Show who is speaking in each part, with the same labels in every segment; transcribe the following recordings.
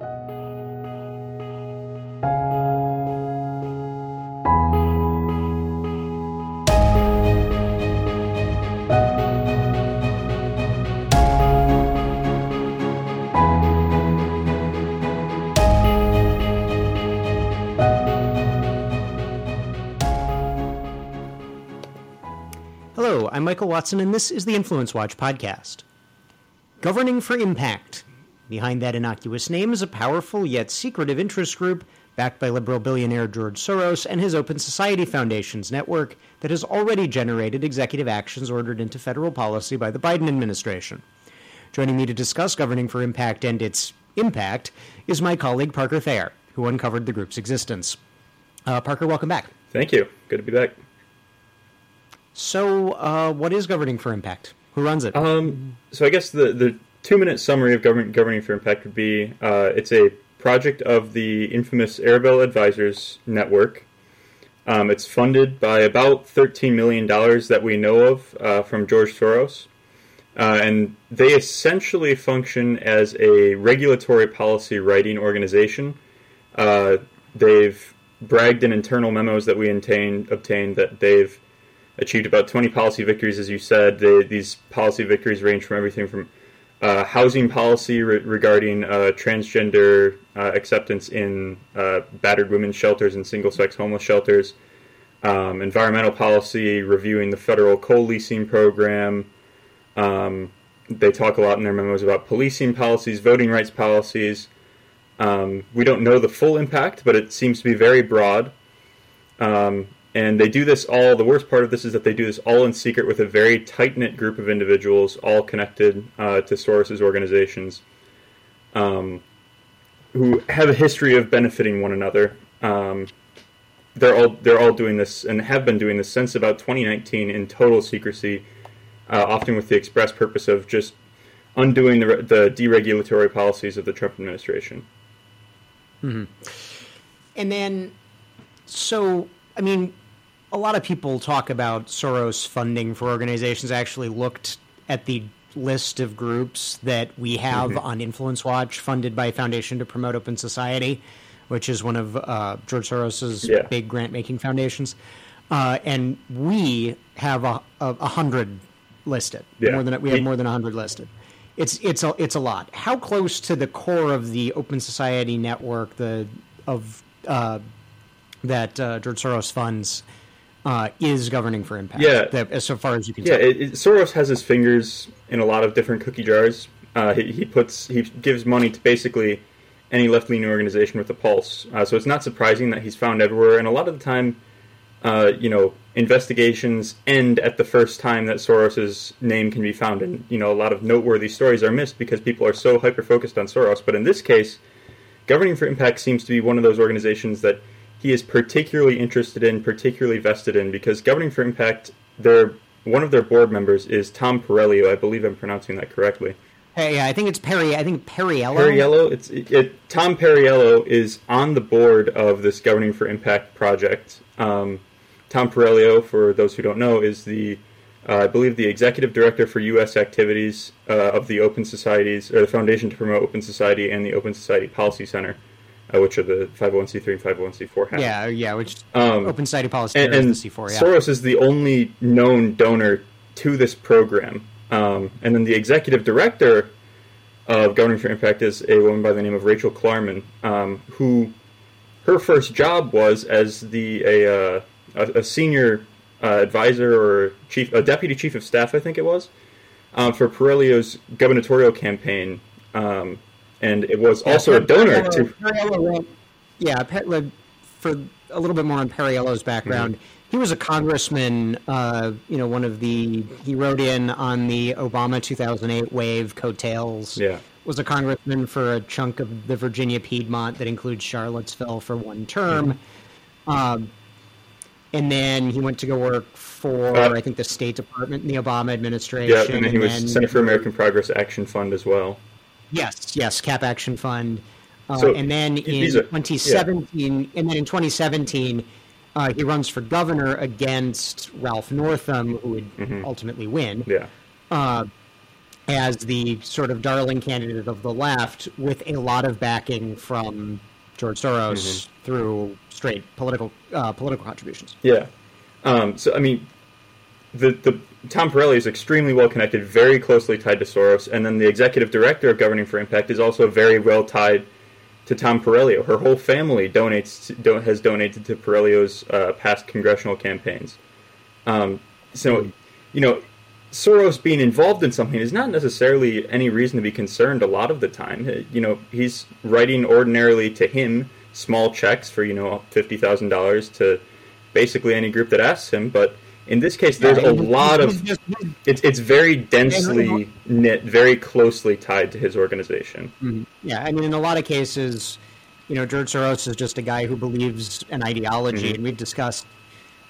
Speaker 1: Hello, I'm Michael Watson, and this is the Influence Watch podcast. Governing for Impact. Behind that innocuous name is a powerful yet secretive interest group backed by liberal billionaire George Soros and his Open Society Foundation's network that has already generated executive actions ordered into federal policy by the Biden administration. Joining me to discuss Governing for Impact and its impact is my colleague Parker Thayer, who uncovered the group's existence. Uh, Parker, welcome back.
Speaker 2: Thank you. Good to be back.
Speaker 1: So, uh, what is Governing for Impact? Who runs it?
Speaker 2: Um, so I guess the, the two minute summary of government Governing for Impact would be uh, it's a project of the infamous Arabella Advisors Network. Um, it's funded by about $13 million that we know of uh, from George Soros. Uh, and they essentially function as a regulatory policy writing organization. Uh, they've bragged in internal memos that we obtained, obtained that they've achieved about 20 policy victories, as you said. They, these policy victories range from everything from uh, housing policy re- regarding uh, transgender uh, acceptance in uh, battered women's shelters and single sex homeless shelters, um, environmental policy, reviewing the federal coal leasing program. Um, they talk a lot in their memos about policing policies, voting rights policies. Um, we don't know the full impact, but it seems to be very broad. And they do this all, the worst part of this is that they do this all in secret with a very tight knit group of individuals, all connected uh, to Soros's organizations, um, who have a history of benefiting one another. Um, they're all they're all doing this and have been doing this since about 2019 in total secrecy, uh, often with the express purpose of just undoing the, the deregulatory policies of the Trump administration.
Speaker 1: Mm-hmm. And then, so I mean, a lot of people talk about Soros funding for organizations. I actually looked at the list of groups that we have mm-hmm. on Influence Watch funded by Foundation to Promote Open Society, which is one of uh, George Soros's yeah. big grant making foundations. Uh, and we have a, a, a hundred listed. Yeah. More than we have more than a hundred listed. It's it's a it's a lot. How close to the core of the Open Society network, the of uh, that uh, George Soros funds uh, is governing for impact.
Speaker 2: Yeah,
Speaker 1: that, as so far as you can.
Speaker 2: Yeah,
Speaker 1: tell.
Speaker 2: It, it, Soros has his fingers in a lot of different cookie jars. Uh, he, he, puts he gives money to basically any left leaning organization with a pulse. Uh, so it's not surprising that he's found everywhere. And a lot of the time, uh, you know, investigations end at the first time that Soros's name can be found, and you know, a lot of noteworthy stories are missed because people are so hyper focused on Soros. But in this case, Governing for Impact seems to be one of those organizations that he is particularly interested in, particularly vested in, because Governing for Impact, their one of their board members is Tom Perellio. I believe I'm pronouncing that correctly.
Speaker 1: Hey, yeah, I think it's Perry. I think Perriello.
Speaker 2: Perriello. It's it, it, Tom Perriello is on the board of this Governing for Impact project. Um, Tom Perellio, for those who don't know, is the uh, I believe the executive director for U.S. activities uh, of the Open Societies or the Foundation to Promote Open Society and the Open Society Policy Center uh, which are the 501c3 and 501c4 have.
Speaker 1: Yeah, yeah, which um, Open Society Policy
Speaker 2: and, and
Speaker 1: is the C4. Yeah.
Speaker 2: Soros is the only known donor to this program, um, and then the executive director of Governing for Impact is a woman by the name of Rachel Klarman, um, who her first job was as the a, uh, a, a, senior uh, advisor or chief, a deputy chief of staff, I think it was, um, for Perellio's gubernatorial campaign um, and it was yeah, also a donor to. Perriello,
Speaker 1: yeah, for a little bit more on Perriello's background, mm-hmm. he was a congressman. Uh, you know, one of the he wrote in on the Obama 2008 wave coattails.
Speaker 2: Yeah.
Speaker 1: Was a congressman for a chunk of the Virginia Piedmont that includes Charlottesville for one term. Mm-hmm. Um, and then he went to go work for uh, I think the State Department in the Obama administration.
Speaker 2: Yeah, and then he and was then, Center for American Progress Action Fund as well.
Speaker 1: Yes, yes, Cap Action Fund. Uh, so and then in are, 2017, yeah. and then in 2017, uh, he runs for governor against Ralph Northam, who would mm-hmm. ultimately win.
Speaker 2: Yeah.
Speaker 1: Uh, as the sort of darling candidate of the left with a lot of backing from George Soros mm-hmm. through straight political uh, political contributions.
Speaker 2: Yeah. Um, so I mean, the the Tom Pirelli is extremely well connected, very closely tied to Soros, and then the executive director of Governing for Impact is also very well tied to Tom Perellio. Her whole family donates to, has donated to Perellio's uh, past congressional campaigns. Um, so, you know, Soros being involved in something is not necessarily any reason to be concerned. A lot of the time, you know, he's writing ordinarily to him small checks for you know fifty thousand dollars to basically any group that asks him, but in this case, there's a lot of it's it's very densely knit, very closely tied to his organization.
Speaker 1: Mm-hmm. Yeah, I mean, in a lot of cases, you know, George Soros is just a guy who believes an ideology, mm-hmm. and we've discussed.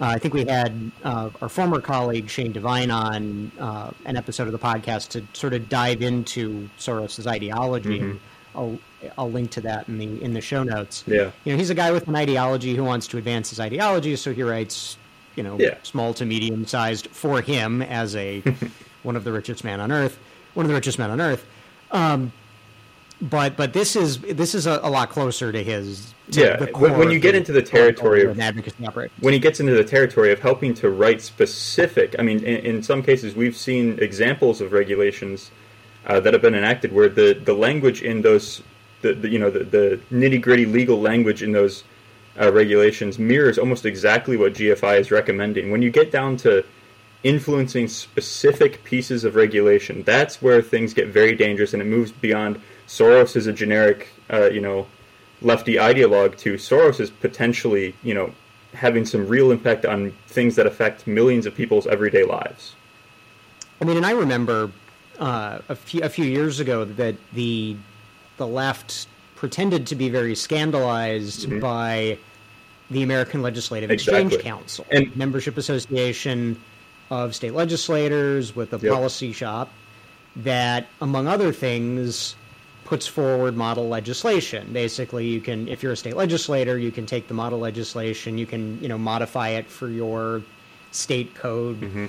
Speaker 1: Uh, I think we had uh, our former colleague Shane Devine on uh, an episode of the podcast to sort of dive into Soros's ideology. Mm-hmm. I'll, I'll link to that in the in the show notes.
Speaker 2: Yeah,
Speaker 1: you know, he's a guy with an ideology who wants to advance his ideology, so he writes you know, yeah. small to medium sized for him as a one of the richest man on earth, one of the richest men on earth. Um, but but this is this is a, a lot closer to his. To
Speaker 2: yeah, when you get into the territory of when he gets into the territory of helping to write specific, I mean, in, in some cases we've seen examples of regulations uh, that have been enacted where the the language in those, the, the you know the, the nitty gritty legal language in those uh, regulations mirrors almost exactly what GFI is recommending. When you get down to influencing specific pieces of regulation, that's where things get very dangerous, and it moves beyond Soros as a generic, uh, you know, lefty ideologue to Soros is potentially, you know, having some real impact on things that affect millions of people's everyday lives.
Speaker 1: I mean, and I remember uh, a few a few years ago that the the left pretended to be very scandalized mm-hmm. by the American Legislative exactly. Exchange Council, and membership association of state legislators with a yep. policy shop that, among other things, puts forward model legislation. Basically, you can, if you're a state legislator, you can take the model legislation, you can, you know, modify it for your state code mm-hmm.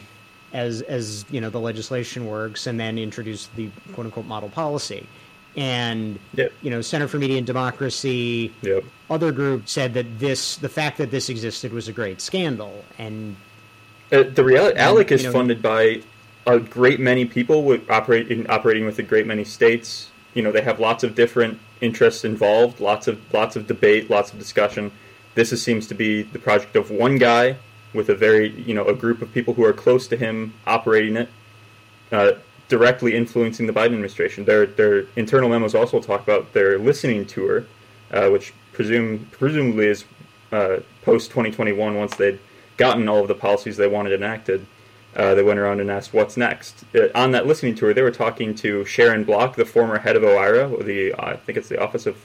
Speaker 1: as as you know the legislation works, and then introduce the quote unquote model policy and yep. you know Center for Media and Democracy,
Speaker 2: yep.
Speaker 1: other groups said that this the fact that this existed was a great scandal, and
Speaker 2: uh, the reality ALEC is know, funded by a great many people with operating operating with a great many states. You know they have lots of different interests involved, lots of lots of debate, lots of discussion. This is, seems to be the project of one guy with a very you know a group of people who are close to him operating it. Uh, directly influencing the Biden administration. Their their internal memos also talk about their listening tour, uh, which presume presumably is uh, post 2021 once they'd gotten all of the policies they wanted enacted. Uh, they went around and asked what's next. Uh, on that listening tour, they were talking to Sharon Block, the former head of OIRA, the I think it's the Office of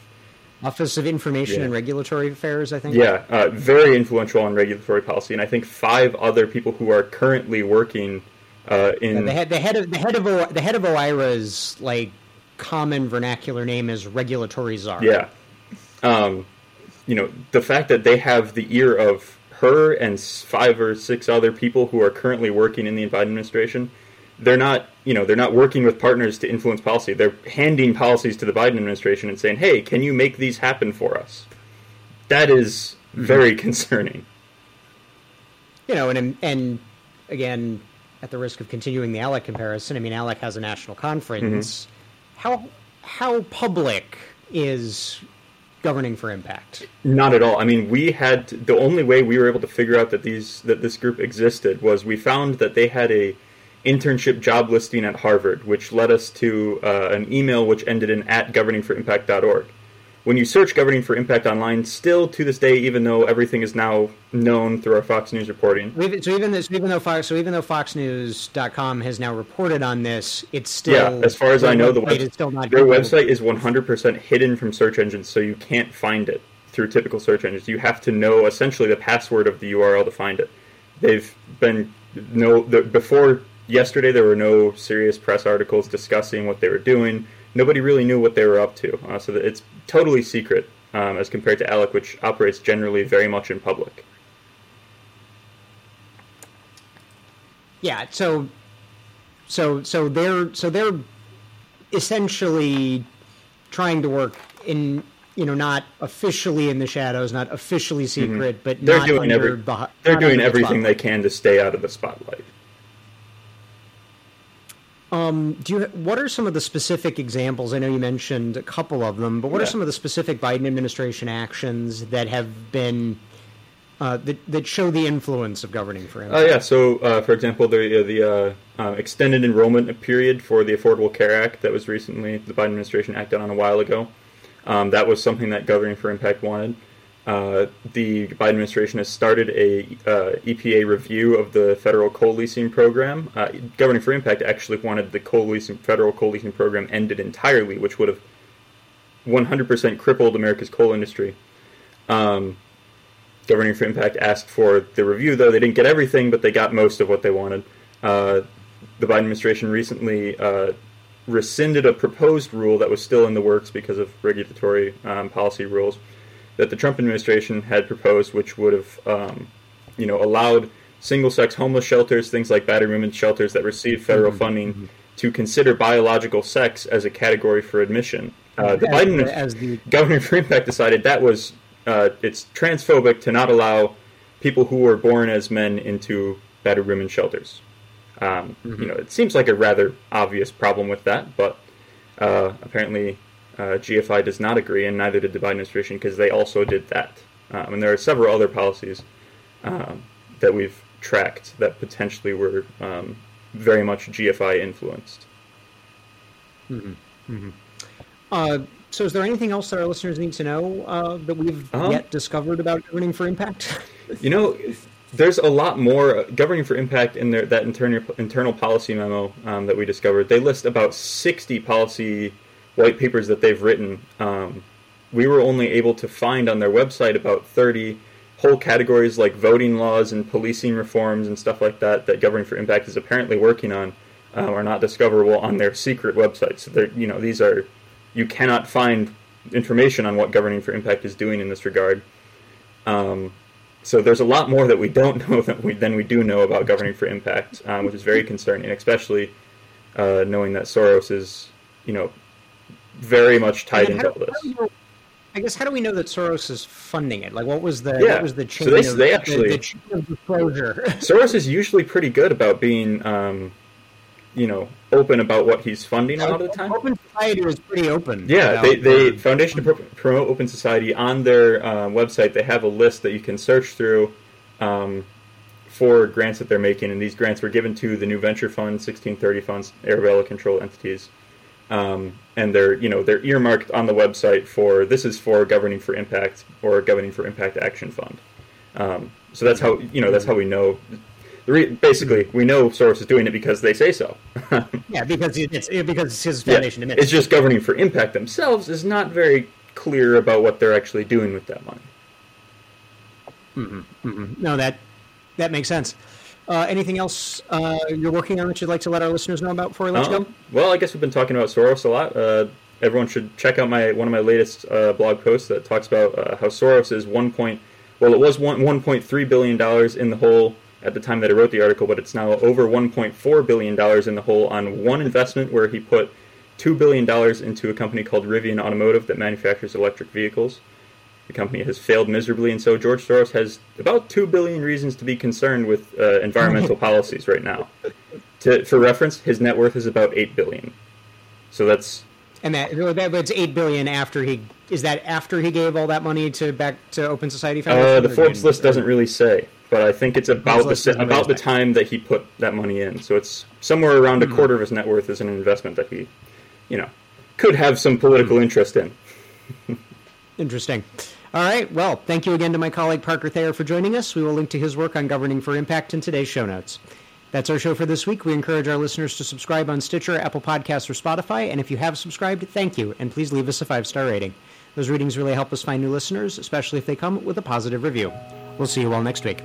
Speaker 1: Office of Information yeah. and Regulatory Affairs, I think.
Speaker 2: Yeah, uh, very influential on regulatory policy, and I think five other people who are currently working uh, in
Speaker 1: the head, the head of the head of o, the head of OIRA's like common vernacular name is regulatory czar.
Speaker 2: Yeah, um, you know the fact that they have the ear of her and five or six other people who are currently working in the Biden administration. They're not, you know, they're not working with partners to influence policy. They're handing policies to the Biden administration and saying, "Hey, can you make these happen for us?" That is mm-hmm. very concerning.
Speaker 1: You know, and and again, at the risk of continuing the ALEC comparison, I mean, ALEC has a national conference. Mm-hmm. How how public is governing for impact?
Speaker 2: Not at all. I mean, we had the only way we were able to figure out that these that this group existed was we found that they had a internship job listing at Harvard, which led us to uh, an email which ended in at governingforimpact.org when you search governing for impact online, still to this day, even though everything is now known through our Fox News reporting.
Speaker 1: So even this, even though Fox, so even though FoxNews.com has now reported on this, it's still
Speaker 2: yeah. As far as I know, the web, is still not their website is 100% hidden from search engines, so you can't find it through typical search engines. You have to know essentially the password of the URL to find it. They've been no the, before yesterday. There were no serious press articles discussing what they were doing nobody really knew what they were up to. Uh, so it's totally secret um, as compared to ALEC, which operates generally very much in public.
Speaker 1: Yeah. So, so, so they're so they're essentially trying to work in you know not officially in the shadows, not officially secret, mm-hmm. but
Speaker 2: they're doing every, behind, they're doing everything the they can to stay out of the spotlight.
Speaker 1: Um, do you? What are some of the specific examples? I know you mentioned a couple of them, but what yeah. are some of the specific Biden administration actions that have been uh, that that show the influence of governing for him?
Speaker 2: Oh uh, yeah. So, uh, for example, the the uh, uh, extended enrollment period for the Affordable Care Act that was recently the Biden administration acted on a while ago. Um, that was something that governing for impact wanted. Uh, the Biden administration has started a uh, EPA review of the federal coal leasing program. Uh, Governing for Impact actually wanted the coal leasing federal coal leasing program ended entirely, which would have 100% crippled America's coal industry. Um, Governing for Impact asked for the review, though they didn't get everything, but they got most of what they wanted. Uh, the Biden administration recently uh, rescinded a proposed rule that was still in the works because of regulatory um, policy rules that the Trump administration had proposed, which would have, um, you know, allowed single-sex homeless shelters, things like battered women's shelters that receive federal mm-hmm. funding, mm-hmm. to consider biological sex as a category for admission. Uh, the as, Biden as the... Governor for Impact decided that was uh, it's transphobic to not allow people who were born as men into battered women's shelters. Um, mm-hmm. You know, it seems like a rather obvious problem with that, but uh, apparently uh, GFI does not agree, and neither did the Biden administration because they also did that. Um, and there are several other policies um, that we've tracked that potentially were um, very much GFI influenced.
Speaker 1: Mm-hmm. Mm-hmm. Uh, so, is there anything else that our listeners need to know uh, that we've uh-huh. yet discovered about governing for impact?
Speaker 2: you know, there's a lot more governing for impact in their, that internal internal policy memo um, that we discovered. They list about 60 policy white papers that they've written, um, we were only able to find on their website about 30 whole categories like voting laws and policing reforms and stuff like that that Governing for Impact is apparently working on uh, are not discoverable on their secret website. So they're, you know, these are you cannot find information on what Governing for Impact is doing in this regard. Um, so there's a lot more that we don't know than we, than we do know about Governing for Impact, um, which is very concerning, especially uh, knowing that Soros is, you know, very much tied into all this.
Speaker 1: I guess how do we know that Soros is funding it? Like, what was the yeah. what was the chain so
Speaker 2: they,
Speaker 1: of,
Speaker 2: they actually,
Speaker 1: the, the chain of disclosure?
Speaker 2: Soros is usually pretty good about being, um, you know, open about what he's funding a lot of the time.
Speaker 1: Open Society was pretty open.
Speaker 2: Yeah, they, they Foundation to Promote Open Society on their uh, website. They have a list that you can search through. Um, for grants that they're making, and these grants were given to the New Venture Fund, 1630 funds, Arabella control entities, um, and they're you know they're earmarked on the website for this is for governing for impact or governing for impact action fund. Um, so that's how you know that's how we know. Basically, we know Soros is doing it because they say so.
Speaker 1: yeah, because it's because it's his foundation.
Speaker 2: Yeah, it's just governing for impact themselves is not very clear about what they're actually doing with that money.
Speaker 1: Mm-hmm, mm-hmm. No, that that makes sense. Uh, anything else uh, you're working on that you'd like to let our listeners know about before we let uh, you go?
Speaker 2: Well, I guess we've been talking about Soros a lot. Uh, everyone should check out my one of my latest uh, blog posts that talks about uh, how Soros is one point. Well, it was one one point three billion dollars in the hole at the time that I wrote the article, but it's now over one point four billion dollars in the hole on one investment where he put two billion dollars into a company called Rivian Automotive that manufactures electric vehicles. The company has failed miserably, and so George Soros has about two billion reasons to be concerned with uh, environmental policies right now. To, for reference, his net worth is about eight billion. So that's
Speaker 1: and that that's eight billion after he is that after he gave all that money to back to Open Society Foundation.
Speaker 2: Uh, the Forbes list doesn't really say, but I think it's about the about the time that he put that money in. So it's somewhere around a hmm. quarter of his net worth is an investment that he, you know, could have some political hmm. interest in.
Speaker 1: Interesting. All right. Well, thank you again to my colleague Parker Thayer for joining us. We will link to his work on governing for impact in today's show notes. That's our show for this week. We encourage our listeners to subscribe on Stitcher, Apple Podcasts, or Spotify. And if you have subscribed, thank you. And please leave us a five star rating. Those readings really help us find new listeners, especially if they come with a positive review. We'll see you all next week.